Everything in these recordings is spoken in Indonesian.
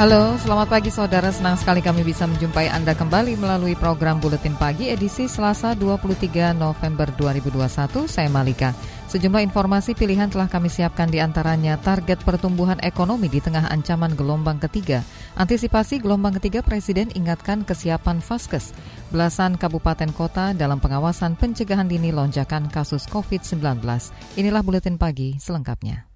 Halo, selamat pagi saudara. Senang sekali kami bisa menjumpai Anda kembali melalui program Buletin Pagi edisi Selasa 23 November 2021. Saya Malika. Sejumlah informasi pilihan telah kami siapkan di antaranya target pertumbuhan ekonomi di tengah ancaman gelombang ketiga. Antisipasi gelombang ketiga Presiden ingatkan kesiapan Faskes. Belasan kabupaten kota dalam pengawasan pencegahan dini lonjakan kasus COVID-19. Inilah Buletin Pagi selengkapnya.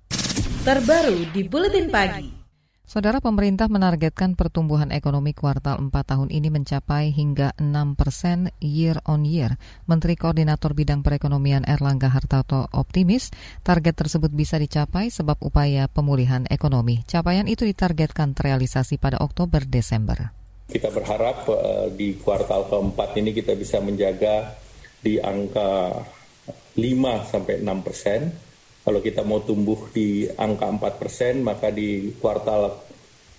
Terbaru di Buletin Pagi. Saudara pemerintah menargetkan pertumbuhan ekonomi kuartal 4 tahun ini mencapai hingga 6 persen year on year. Menteri Koordinator Bidang Perekonomian Erlangga Hartarto optimis target tersebut bisa dicapai sebab upaya pemulihan ekonomi. Capaian itu ditargetkan terrealisasi pada Oktober-Desember. Kita berharap uh, di kuartal keempat ini kita bisa menjaga di angka 5 sampai 6 persen kalau kita mau tumbuh di angka 4 persen, maka di kuartal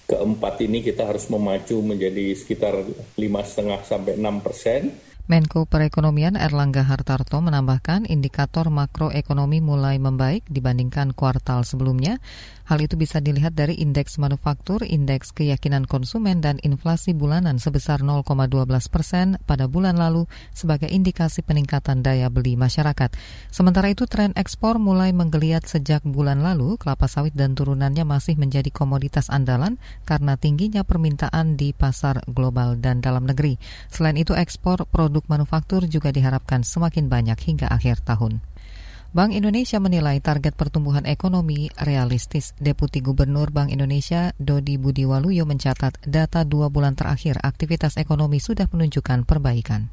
keempat ini kita harus memacu menjadi sekitar 5,5 sampai 6 persen. Menko Perekonomian Erlangga Hartarto menambahkan indikator makroekonomi mulai membaik dibandingkan kuartal sebelumnya. Hal itu bisa dilihat dari indeks manufaktur, indeks keyakinan konsumen, dan inflasi bulanan sebesar 0,12 persen pada bulan lalu sebagai indikasi peningkatan daya beli masyarakat. Sementara itu tren ekspor mulai menggeliat sejak bulan lalu, kelapa sawit dan turunannya masih menjadi komoditas andalan karena tingginya permintaan di pasar global dan dalam negeri. Selain itu ekspor produk manufaktur juga diharapkan semakin banyak hingga akhir tahun. Bank Indonesia menilai target pertumbuhan ekonomi realistis. Deputi Gubernur Bank Indonesia Dodi Budiwaluyo mencatat data dua bulan terakhir aktivitas ekonomi sudah menunjukkan perbaikan.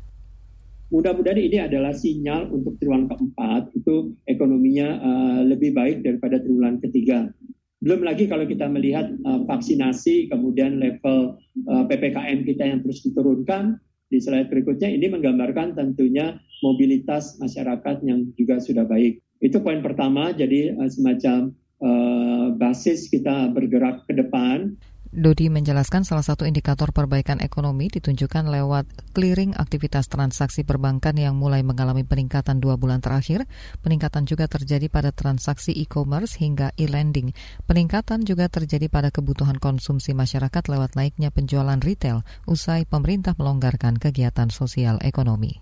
Mudah-mudahan ini adalah sinyal untuk triwulan keempat itu ekonominya uh, lebih baik daripada triwulan ketiga. Belum lagi kalau kita melihat uh, vaksinasi, kemudian level uh, ppkm kita yang terus diturunkan, di slide berikutnya ini menggambarkan tentunya mobilitas masyarakat yang juga sudah baik. Itu poin pertama, jadi uh, semacam uh, basis kita bergerak ke depan. Dodi menjelaskan salah satu indikator perbaikan ekonomi ditunjukkan lewat clearing aktivitas transaksi perbankan yang mulai mengalami peningkatan dua bulan terakhir. Peningkatan juga terjadi pada transaksi e-commerce hingga e-lending. Peningkatan juga terjadi pada kebutuhan konsumsi masyarakat lewat naiknya penjualan retail usai pemerintah melonggarkan kegiatan sosial ekonomi.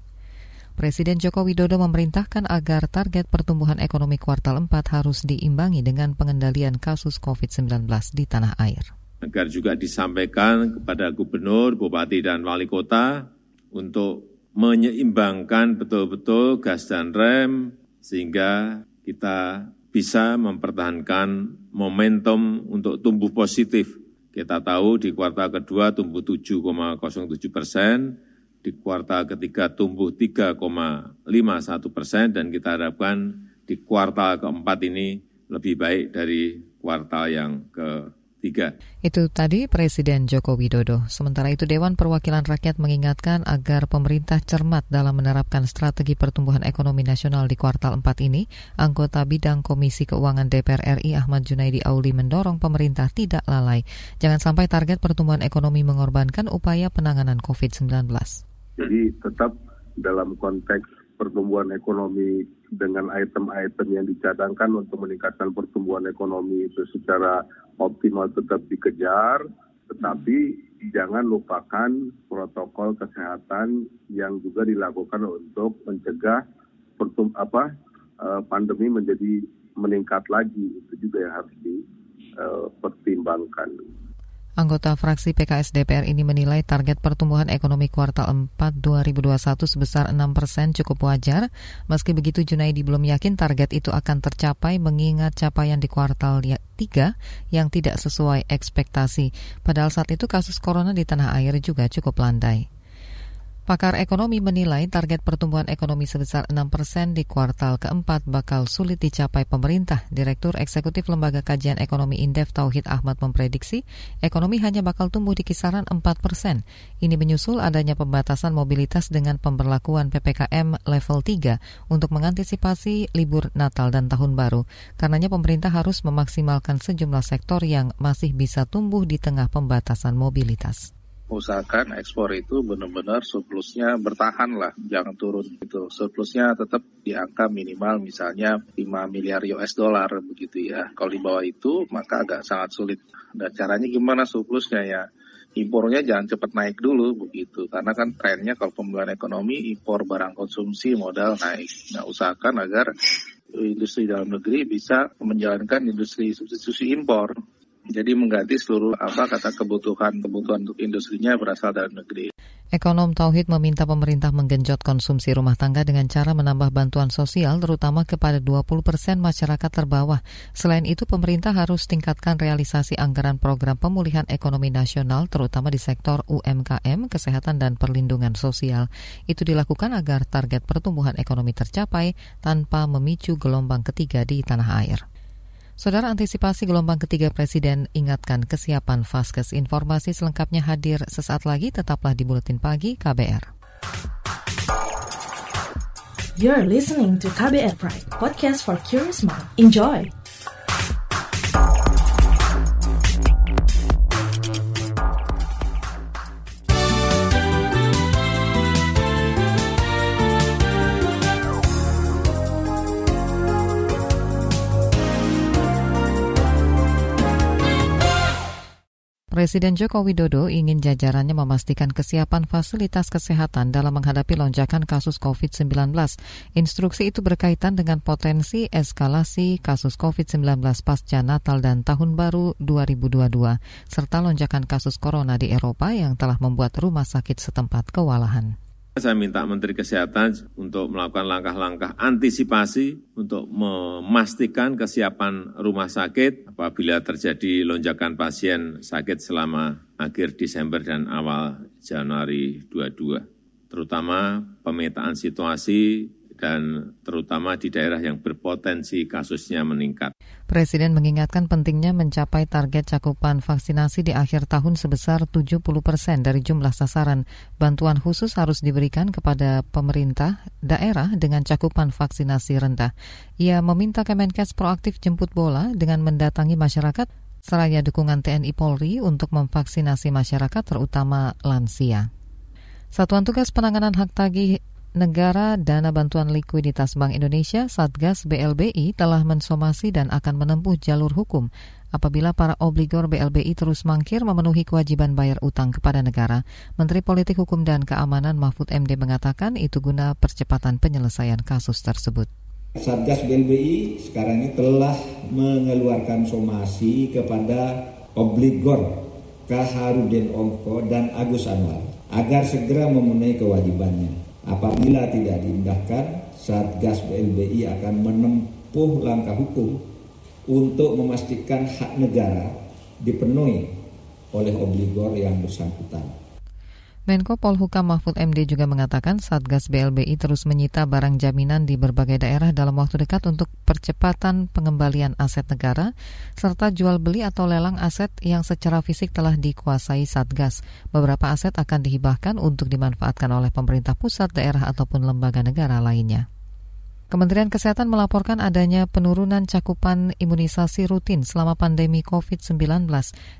Presiden Joko Widodo memerintahkan agar target pertumbuhan ekonomi kuartal 4 harus diimbangi dengan pengendalian kasus COVID-19 di tanah air agar juga disampaikan kepada gubernur, bupati, dan wali kota untuk menyeimbangkan betul-betul gas dan rem sehingga kita bisa mempertahankan momentum untuk tumbuh positif. Kita tahu di kuartal kedua tumbuh 7,07 persen, di kuartal ketiga tumbuh 3,51 persen, dan kita harapkan di kuartal keempat ini lebih baik dari kuartal yang ke tiga. Itu tadi Presiden Joko Widodo. Sementara itu Dewan Perwakilan Rakyat mengingatkan agar pemerintah cermat dalam menerapkan strategi pertumbuhan ekonomi nasional di kuartal 4 ini. Anggota Bidang Komisi Keuangan DPR RI Ahmad Junaidi Auli mendorong pemerintah tidak lalai. Jangan sampai target pertumbuhan ekonomi mengorbankan upaya penanganan COVID-19. Jadi tetap dalam konteks pertumbuhan ekonomi dengan item-item yang dicadangkan untuk meningkatkan pertumbuhan ekonomi itu secara optimal tetap dikejar, tetapi jangan lupakan protokol kesehatan yang juga dilakukan untuk mencegah pertum apa eh, pandemi menjadi meningkat lagi itu juga yang harus dipertimbangkan. Anggota fraksi PKS DPR ini menilai target pertumbuhan ekonomi kuartal 4 2021 sebesar 6 persen cukup wajar. Meski begitu Junaidi belum yakin target itu akan tercapai mengingat capaian di kuartal 3 yang tidak sesuai ekspektasi. Padahal saat itu kasus corona di tanah air juga cukup landai. Pakar ekonomi menilai target pertumbuhan ekonomi sebesar 6 persen di kuartal keempat bakal sulit dicapai pemerintah. Direktur Eksekutif Lembaga Kajian Ekonomi Indef Tauhid Ahmad memprediksi ekonomi hanya bakal tumbuh di kisaran 4 persen. Ini menyusul adanya pembatasan mobilitas dengan pemberlakuan PPKM level 3 untuk mengantisipasi libur Natal dan Tahun Baru. Karenanya pemerintah harus memaksimalkan sejumlah sektor yang masih bisa tumbuh di tengah pembatasan mobilitas usahakan ekspor itu benar-benar surplusnya bertahan lah, jangan turun gitu. Surplusnya tetap di angka minimal misalnya 5 miliar US dollar begitu ya. Kalau di bawah itu maka agak sangat sulit. Dan caranya gimana surplusnya ya? Impornya jangan cepat naik dulu begitu, karena kan trennya kalau pemulihan ekonomi impor barang konsumsi modal naik. Nah usahakan agar industri dalam negeri bisa menjalankan industri substitusi impor jadi mengganti seluruh apa kata kebutuhan kebutuhan untuk industrinya berasal dari negeri. Ekonom Tauhid meminta pemerintah menggenjot konsumsi rumah tangga dengan cara menambah bantuan sosial terutama kepada 20 persen masyarakat terbawah. Selain itu, pemerintah harus tingkatkan realisasi anggaran program pemulihan ekonomi nasional terutama di sektor UMKM, kesehatan, dan perlindungan sosial. Itu dilakukan agar target pertumbuhan ekonomi tercapai tanpa memicu gelombang ketiga di tanah air. Saudara antisipasi gelombang ketiga Presiden ingatkan kesiapan Vaskes. Informasi selengkapnya hadir sesaat lagi, tetaplah di Buletin Pagi KBR. You're listening to KBR Pride, podcast for curious mind. Enjoy! Presiden Joko Widodo ingin jajarannya memastikan kesiapan fasilitas kesehatan dalam menghadapi lonjakan kasus COVID-19. Instruksi itu berkaitan dengan potensi eskalasi kasus COVID-19 pasca Natal dan Tahun Baru 2022, serta lonjakan kasus corona di Eropa yang telah membuat rumah sakit setempat kewalahan. Saya minta Menteri Kesehatan untuk melakukan langkah-langkah antisipasi untuk memastikan kesiapan rumah sakit apabila terjadi lonjakan pasien sakit selama akhir Desember dan awal Januari 22. Terutama pemetaan situasi dan terutama di daerah yang berpotensi kasusnya meningkat. Presiden mengingatkan pentingnya mencapai target cakupan vaksinasi di akhir tahun sebesar 70 persen dari jumlah sasaran. Bantuan khusus harus diberikan kepada pemerintah daerah dengan cakupan vaksinasi rendah. Ia meminta Kemenkes proaktif jemput bola dengan mendatangi masyarakat seraya dukungan TNI Polri untuk memvaksinasi masyarakat terutama lansia. Satuan Tugas Penanganan Hak Tagih Negara Dana Bantuan Likuiditas Bank Indonesia Satgas BLBI telah mensomasi dan akan menempuh jalur hukum apabila para obligor BLBI terus mangkir memenuhi kewajiban bayar utang kepada negara. Menteri Politik Hukum dan Keamanan Mahfud MD mengatakan itu guna percepatan penyelesaian kasus tersebut. Satgas BLBI sekarang ini telah mengeluarkan somasi kepada obligor Kaharudin Ongko dan Agus Anwar agar segera memenuhi kewajibannya. Apabila tidak diindahkan, Satgas BLBI akan menempuh langkah hukum untuk memastikan hak negara dipenuhi oleh obligor yang bersangkutan. Menko Polhukam Mahfud MD juga mengatakan Satgas BLBI terus menyita barang jaminan di berbagai daerah dalam waktu dekat untuk percepatan pengembalian aset negara serta jual beli atau lelang aset yang secara fisik telah dikuasai Satgas. Beberapa aset akan dihibahkan untuk dimanfaatkan oleh pemerintah pusat, daerah ataupun lembaga negara lainnya. Kementerian Kesehatan melaporkan adanya penurunan cakupan imunisasi rutin selama pandemi COVID-19.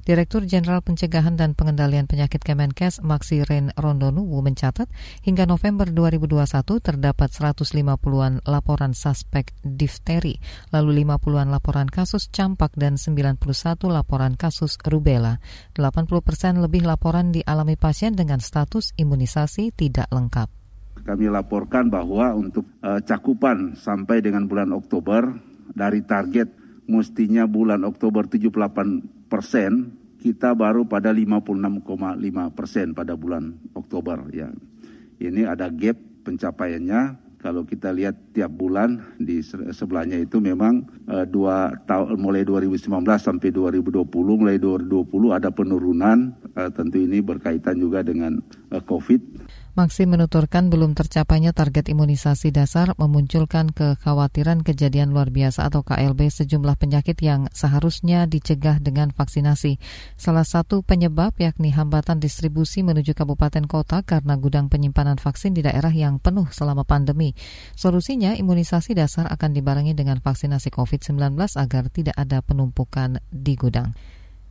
Direktur Jenderal Pencegahan dan Pengendalian Penyakit Kemenkes Maxiren Rondonuwu mencatat hingga November 2021 terdapat 150-an laporan suspek difteri, lalu 50-an laporan kasus campak dan 91 laporan kasus rubella. 80 persen lebih laporan dialami pasien dengan status imunisasi tidak lengkap kami laporkan bahwa untuk uh, cakupan sampai dengan bulan Oktober dari target mestinya bulan Oktober 78 persen, kita baru pada 56,5 persen pada bulan Oktober. Ya, ini ada gap pencapaiannya. Kalau kita lihat tiap bulan di sebelahnya itu memang uh, dua tahun mulai 2019 sampai 2020 mulai 2020 ada penurunan uh, tentu ini berkaitan juga dengan uh, COVID Maxim menuturkan belum tercapainya target imunisasi dasar memunculkan kekhawatiran kejadian luar biasa atau KLB sejumlah penyakit yang seharusnya dicegah dengan vaksinasi. Salah satu penyebab yakni hambatan distribusi menuju kabupaten kota karena gudang penyimpanan vaksin di daerah yang penuh selama pandemi. Solusinya imunisasi dasar akan dibarengi dengan vaksinasi COVID-19 agar tidak ada penumpukan di gudang.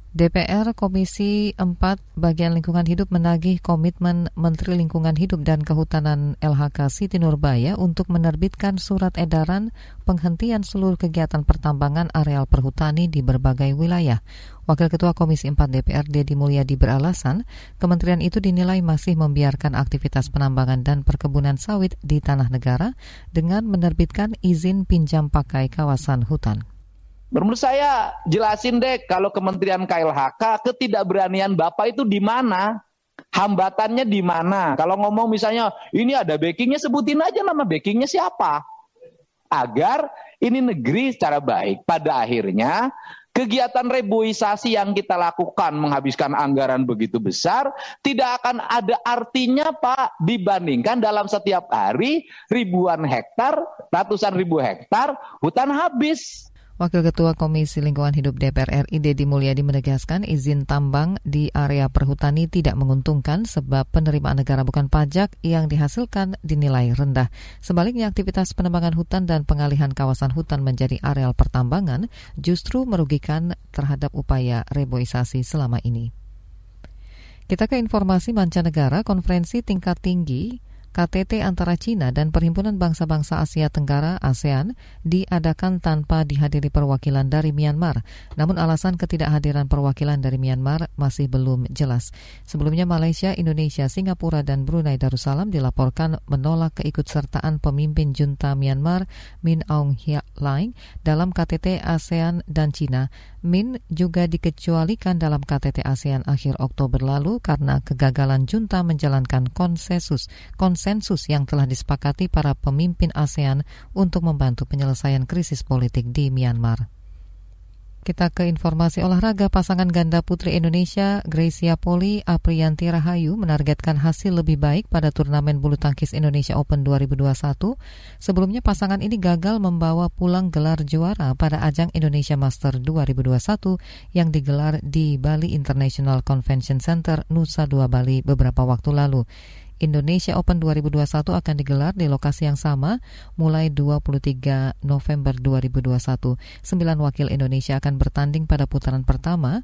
DPR Komisi 4 Bagian Lingkungan Hidup menagih komitmen Menteri Lingkungan Hidup dan Kehutanan LHK Siti Nurbaya untuk menerbitkan surat edaran penghentian seluruh kegiatan pertambangan areal perhutani di berbagai wilayah. Wakil Ketua Komisi 4 DPR Dedi Mulyadi beralasan, kementerian itu dinilai masih membiarkan aktivitas penambangan dan perkebunan sawit di tanah negara dengan menerbitkan izin pinjam pakai kawasan hutan. Menurut saya jelasin deh kalau Kementerian KLHK ketidakberanian Bapak itu di mana? Hambatannya di mana? Kalau ngomong misalnya ini ada backingnya sebutin aja nama backingnya siapa? Agar ini negeri secara baik pada akhirnya kegiatan reboisasi yang kita lakukan menghabiskan anggaran begitu besar tidak akan ada artinya Pak dibandingkan dalam setiap hari ribuan hektar, ratusan ribu hektar hutan habis. Wakil Ketua Komisi Lingkungan Hidup DPR RI Dedi Mulyadi menegaskan izin tambang di area perhutani tidak menguntungkan sebab penerimaan negara bukan pajak yang dihasilkan dinilai rendah. Sebaliknya aktivitas penebangan hutan dan pengalihan kawasan hutan menjadi areal pertambangan justru merugikan terhadap upaya reboisasi selama ini. Kita ke informasi mancanegara, konferensi tingkat tinggi KTT antara Cina dan Perhimpunan Bangsa-Bangsa Asia Tenggara ASEAN diadakan tanpa dihadiri perwakilan dari Myanmar. Namun alasan ketidakhadiran perwakilan dari Myanmar masih belum jelas. Sebelumnya Malaysia, Indonesia, Singapura, dan Brunei Darussalam dilaporkan menolak keikutsertaan pemimpin junta Myanmar Min Aung Hlaing dalam KTT ASEAN dan Cina. Min juga dikecualikan dalam KTT ASEAN akhir Oktober lalu karena kegagalan junta menjalankan konsensus konsensus yang telah disepakati para pemimpin ASEAN untuk membantu penyelesaian krisis politik di Myanmar. Kita ke informasi olahraga pasangan ganda putri Indonesia Gracia Poli Aprianti Rahayu menargetkan hasil lebih baik pada turnamen bulu tangkis Indonesia Open 2021. Sebelumnya pasangan ini gagal membawa pulang gelar juara pada ajang Indonesia Master 2021 yang digelar di Bali International Convention Center Nusa Dua Bali beberapa waktu lalu. Indonesia Open 2021 akan digelar di lokasi yang sama mulai 23 November 2021. Sembilan wakil Indonesia akan bertanding pada putaran pertama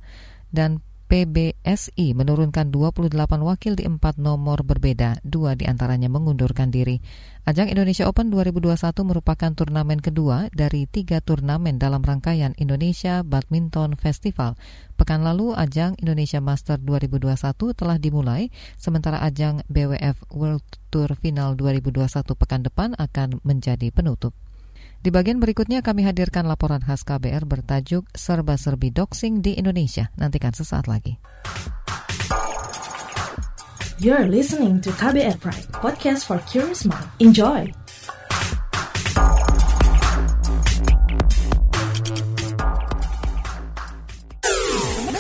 dan PBSI menurunkan 28 wakil di empat nomor berbeda, dua di antaranya mengundurkan diri. Ajang Indonesia Open 2021 merupakan turnamen kedua dari tiga turnamen dalam rangkaian Indonesia Badminton Festival. Pekan lalu, ajang Indonesia Master 2021 telah dimulai, sementara ajang BWF World Tour Final 2021 pekan depan akan menjadi penutup. Di bagian berikutnya kami hadirkan laporan khas KBR bertajuk Serba-serbi Doxing di Indonesia. Nantikan sesaat lagi. You're listening to KBR Pride, podcast for curious mind. Enjoy!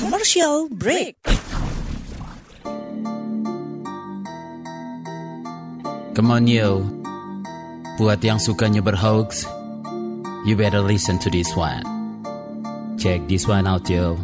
Commercial break. Come on yo, buat yang sukanya berhoax, you better listen to this one. Check this one out, yo.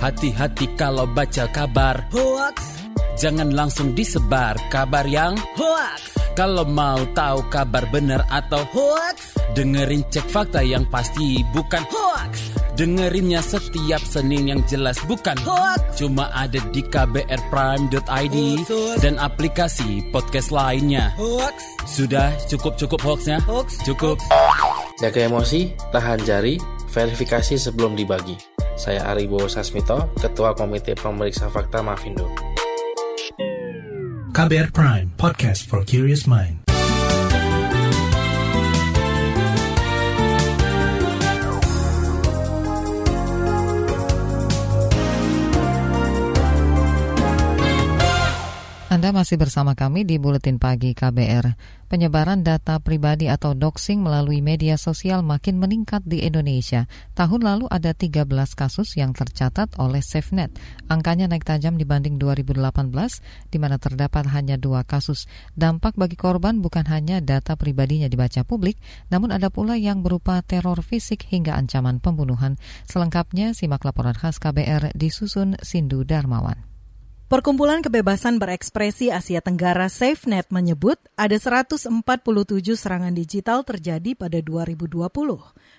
Hati-hati kalau baca kabar Hoax, Jangan langsung disebar kabar yang hoax, Kalau mau tahu kabar benar atau hoax, Dengerin cek fakta yang pasti bukan hoax, Dengerinnya setiap Senin yang jelas bukan hoax. Cuma ada di kbrprime.id Betul. Dan aplikasi podcast lainnya Hoax, Sudah cukup-cukup hoaxnya? Hoax. Cukup Jaga emosi, tahan jari, verifikasi sebelum dibagi. Saya Aribo Sasmito, Ketua Komite Pemeriksa Fakta Mafindo. KBR Prime, podcast for curious mind. Masih bersama kami di Buletin Pagi KBR. Penyebaran data pribadi atau doxing melalui media sosial makin meningkat di Indonesia. Tahun lalu ada 13 kasus yang tercatat oleh SafeNet. Angkanya naik tajam dibanding 2018, di mana terdapat hanya dua kasus. Dampak bagi korban bukan hanya data pribadinya dibaca publik, namun ada pula yang berupa teror fisik hingga ancaman pembunuhan. Selengkapnya, simak laporan khas KBR disusun Sindu Darmawan. Perkumpulan Kebebasan Berekspresi Asia Tenggara SafeNet menyebut ada 147 serangan digital terjadi pada 2020.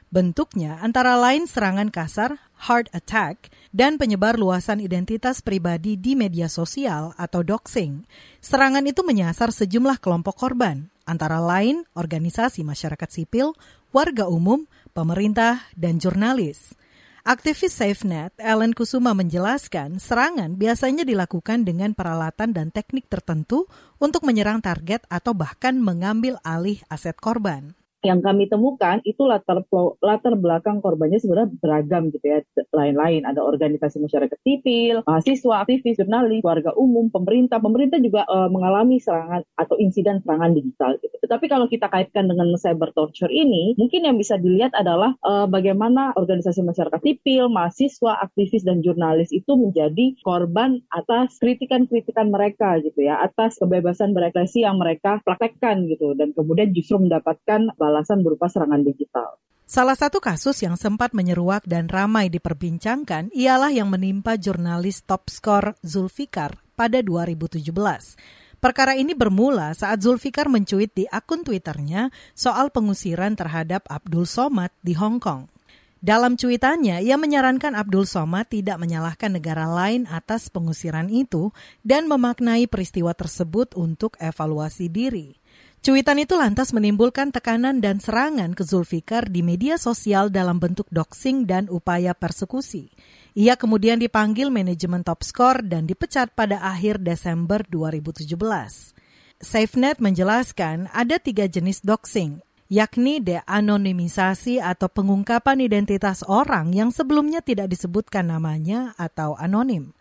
Bentuknya antara lain serangan kasar, hard attack, dan penyebar luasan identitas pribadi di media sosial atau doxing. Serangan itu menyasar sejumlah kelompok korban, antara lain organisasi masyarakat sipil, warga umum, pemerintah, dan jurnalis. Aktivis SafeNet, Ellen Kusuma menjelaskan, serangan biasanya dilakukan dengan peralatan dan teknik tertentu untuk menyerang target atau bahkan mengambil alih aset korban yang kami temukan itu latar latar belakang korbannya sebenarnya beragam gitu ya. Lain-lain ada organisasi masyarakat sipil mahasiswa aktivis jurnalis warga umum pemerintah. Pemerintah juga uh, mengalami serangan atau insiden serangan digital gitu. Tetapi kalau kita kaitkan dengan cyber torture ini mungkin yang bisa dilihat adalah uh, bagaimana organisasi masyarakat sipil mahasiswa aktivis dan jurnalis itu menjadi korban atas kritikan-kritikan mereka gitu ya. Atas kebebasan berekspresi yang mereka praktekkan gitu. Dan kemudian justru mendapatkan balasan berupa serangan digital. Salah satu kasus yang sempat menyeruak dan ramai diperbincangkan ialah yang menimpa jurnalis top skor Zulfikar pada 2017. Perkara ini bermula saat Zulfikar mencuit di akun Twitternya soal pengusiran terhadap Abdul Somad di Hong Kong. Dalam cuitannya, ia menyarankan Abdul Somad tidak menyalahkan negara lain atas pengusiran itu dan memaknai peristiwa tersebut untuk evaluasi diri. Cuitan itu lantas menimbulkan tekanan dan serangan ke Zulfikar di media sosial dalam bentuk doxing dan upaya persekusi. Ia kemudian dipanggil manajemen top score dan dipecat pada akhir Desember 2017. SafeNet menjelaskan ada tiga jenis doxing, yakni de-anonimisasi atau pengungkapan identitas orang yang sebelumnya tidak disebutkan namanya atau anonim.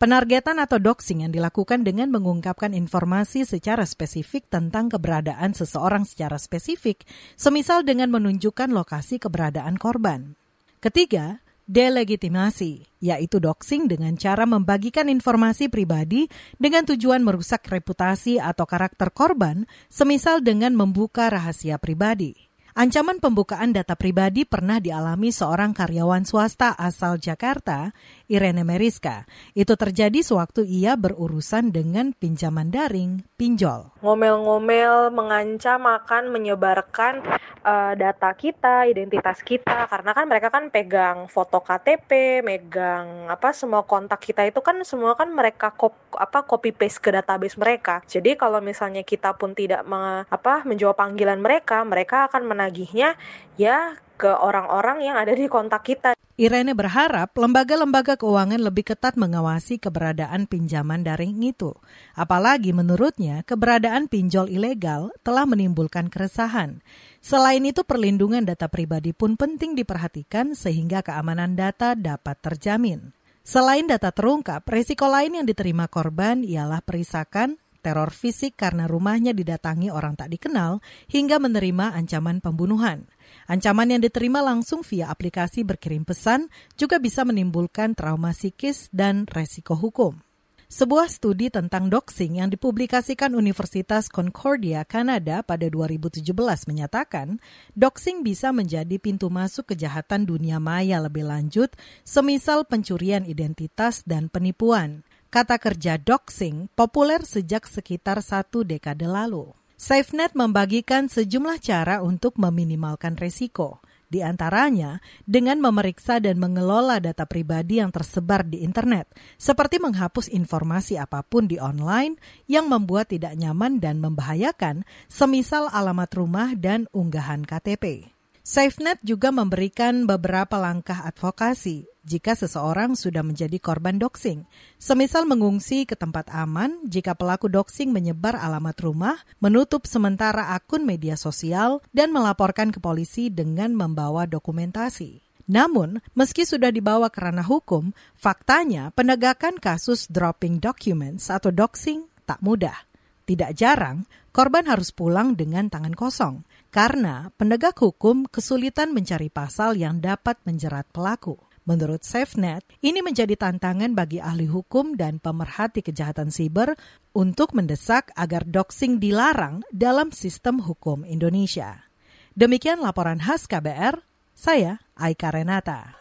Penargetan atau doxing yang dilakukan dengan mengungkapkan informasi secara spesifik tentang keberadaan seseorang secara spesifik, semisal dengan menunjukkan lokasi keberadaan korban. Ketiga, delegitimasi, yaitu doxing dengan cara membagikan informasi pribadi dengan tujuan merusak reputasi atau karakter korban, semisal dengan membuka rahasia pribadi. Ancaman pembukaan data pribadi pernah dialami seorang karyawan swasta asal Jakarta, Irene Meriska. Itu terjadi sewaktu ia berurusan dengan pinjaman daring, pinjol. Ngomel-ngomel, mengancam akan menyebarkan uh, data kita, identitas kita, karena kan mereka kan pegang foto KTP, megang apa semua kontak kita itu kan semua kan mereka kop, apa copy paste ke database mereka. Jadi kalau misalnya kita pun tidak me, apa menjawab panggilan mereka, mereka akan menagihnya ya ke orang-orang yang ada di kontak kita. Irene berharap lembaga-lembaga keuangan lebih ketat mengawasi keberadaan pinjaman daring itu. Apalagi menurutnya keberadaan pinjol ilegal telah menimbulkan keresahan. Selain itu perlindungan data pribadi pun penting diperhatikan sehingga keamanan data dapat terjamin. Selain data terungkap, resiko lain yang diterima korban ialah perisakan, teror fisik karena rumahnya didatangi orang tak dikenal, hingga menerima ancaman pembunuhan. Ancaman yang diterima langsung via aplikasi berkirim pesan juga bisa menimbulkan trauma psikis dan resiko hukum. Sebuah studi tentang doxing yang dipublikasikan Universitas Concordia, Kanada pada 2017 menyatakan, doxing bisa menjadi pintu masuk kejahatan dunia maya lebih lanjut, semisal pencurian identitas dan penipuan. Kata kerja doxing populer sejak sekitar satu dekade lalu. SafeNet membagikan sejumlah cara untuk meminimalkan resiko. Di antaranya dengan memeriksa dan mengelola data pribadi yang tersebar di internet, seperti menghapus informasi apa pun di online yang membuat tidak nyaman dan membahayakan, semisal alamat rumah dan unggahan KTP. SafeNet juga memberikan beberapa langkah advokasi jika seseorang sudah menjadi korban doxing. Semisal mengungsi ke tempat aman jika pelaku doxing menyebar alamat rumah, menutup sementara akun media sosial, dan melaporkan ke polisi dengan membawa dokumentasi. Namun, meski sudah dibawa ke ranah hukum, faktanya penegakan kasus dropping documents atau doxing tak mudah. Tidak jarang, korban harus pulang dengan tangan kosong karena penegak hukum kesulitan mencari pasal yang dapat menjerat pelaku. Menurut SafeNet, ini menjadi tantangan bagi ahli hukum dan pemerhati kejahatan siber untuk mendesak agar doxing dilarang dalam sistem hukum Indonesia. Demikian laporan khas KBR, saya Aika Renata.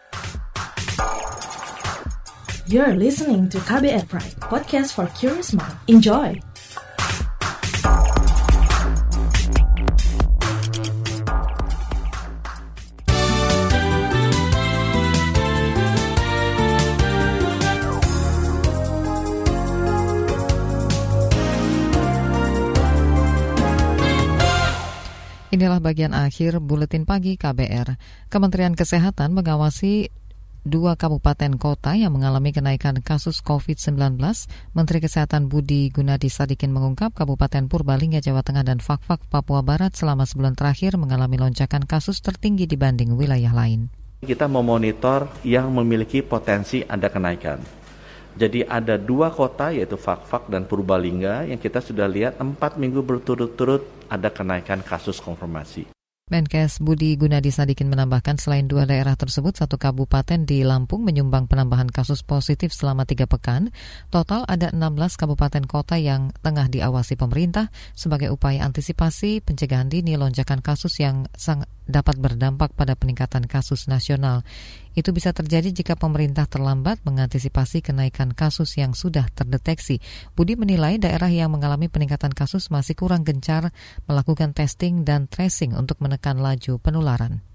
You're listening to KBR Pride, podcast for curious mind. Enjoy! Inilah bagian akhir buletin pagi KBR. Kementerian Kesehatan mengawasi dua kabupaten kota yang mengalami kenaikan kasus COVID-19. Menteri Kesehatan Budi Gunadi Sadikin mengungkap Kabupaten Purbalingga, Jawa Tengah dan Fakfak, Papua Barat selama sebulan terakhir mengalami lonjakan kasus tertinggi dibanding wilayah lain. Kita memonitor yang memiliki potensi ada kenaikan. Jadi ada dua kota yaitu Fakfak dan Purbalingga yang kita sudah lihat empat minggu berturut-turut ada kenaikan kasus konfirmasi. Menkes Budi Gunadi Sadikin menambahkan selain dua daerah tersebut, satu kabupaten di Lampung menyumbang penambahan kasus positif selama tiga pekan. Total ada 16 kabupaten kota yang tengah diawasi pemerintah sebagai upaya antisipasi pencegahan dini lonjakan kasus yang sangat dapat berdampak pada peningkatan kasus nasional. Itu bisa terjadi jika pemerintah terlambat mengantisipasi kenaikan kasus yang sudah terdeteksi. Budi menilai daerah yang mengalami peningkatan kasus masih kurang gencar melakukan testing dan tracing untuk menekan laju penularan.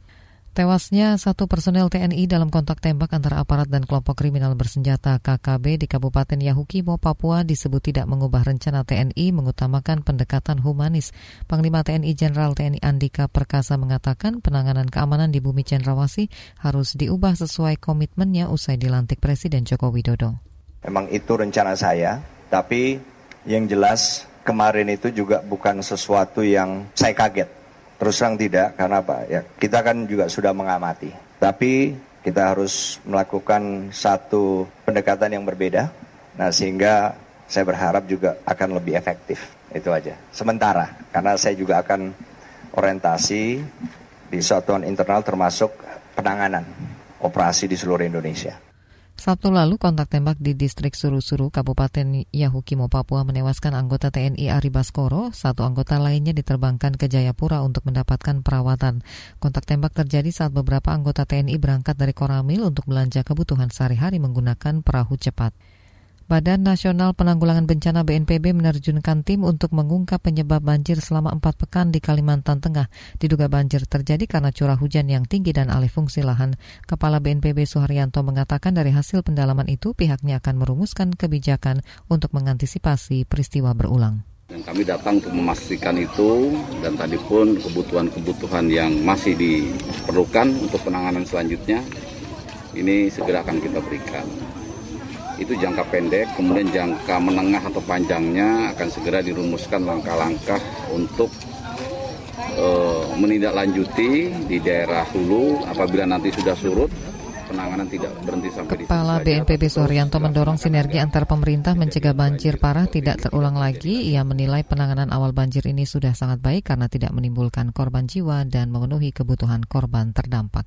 Tewasnya satu personel TNI dalam kontak tembak antara aparat dan kelompok kriminal bersenjata KKB di Kabupaten Yahukimo, Papua disebut tidak mengubah rencana TNI mengutamakan pendekatan humanis. Panglima TNI Jenderal TNI Andika Perkasa mengatakan penanganan keamanan di bumi Cendrawasih harus diubah sesuai komitmennya usai dilantik Presiden Joko Widodo. Memang itu rencana saya, tapi yang jelas kemarin itu juga bukan sesuatu yang saya kaget Terus terang tidak, karena apa? Ya, kita kan juga sudah mengamati. Tapi kita harus melakukan satu pendekatan yang berbeda. Nah, sehingga saya berharap juga akan lebih efektif. Itu aja. Sementara, karena saya juga akan orientasi di satuan internal termasuk penanganan operasi di seluruh Indonesia. Sabtu lalu, kontak tembak di distrik Suru-Suru, Kabupaten Yahukimo, Papua menewaskan anggota TNI Ari Baskoro. Satu anggota lainnya diterbangkan ke Jayapura untuk mendapatkan perawatan. Kontak tembak terjadi saat beberapa anggota TNI berangkat dari Koramil untuk belanja kebutuhan sehari-hari menggunakan perahu cepat. Badan Nasional Penanggulangan Bencana BNPB menerjunkan tim untuk mengungkap penyebab banjir selama empat pekan di Kalimantan Tengah. Diduga banjir terjadi karena curah hujan yang tinggi dan alih fungsi lahan. Kepala BNPB Suharyanto mengatakan dari hasil pendalaman itu pihaknya akan merumuskan kebijakan untuk mengantisipasi peristiwa berulang. Dan kami datang untuk memastikan itu dan tadi pun kebutuhan-kebutuhan yang masih diperlukan untuk penanganan selanjutnya ini segera akan kita berikan itu jangka pendek, kemudian jangka menengah atau panjangnya akan segera dirumuskan langkah-langkah untuk uh, menindaklanjuti di daerah hulu apabila nanti sudah surut penanganan tidak berhenti sampai Kepala di BNPB Suharyanto mendorong sinergi antar pemerintah mencegah banjir parah tidak terulang lagi. Ia menilai penanganan awal banjir ini sudah sangat baik karena tidak menimbulkan korban jiwa dan memenuhi kebutuhan korban terdampak.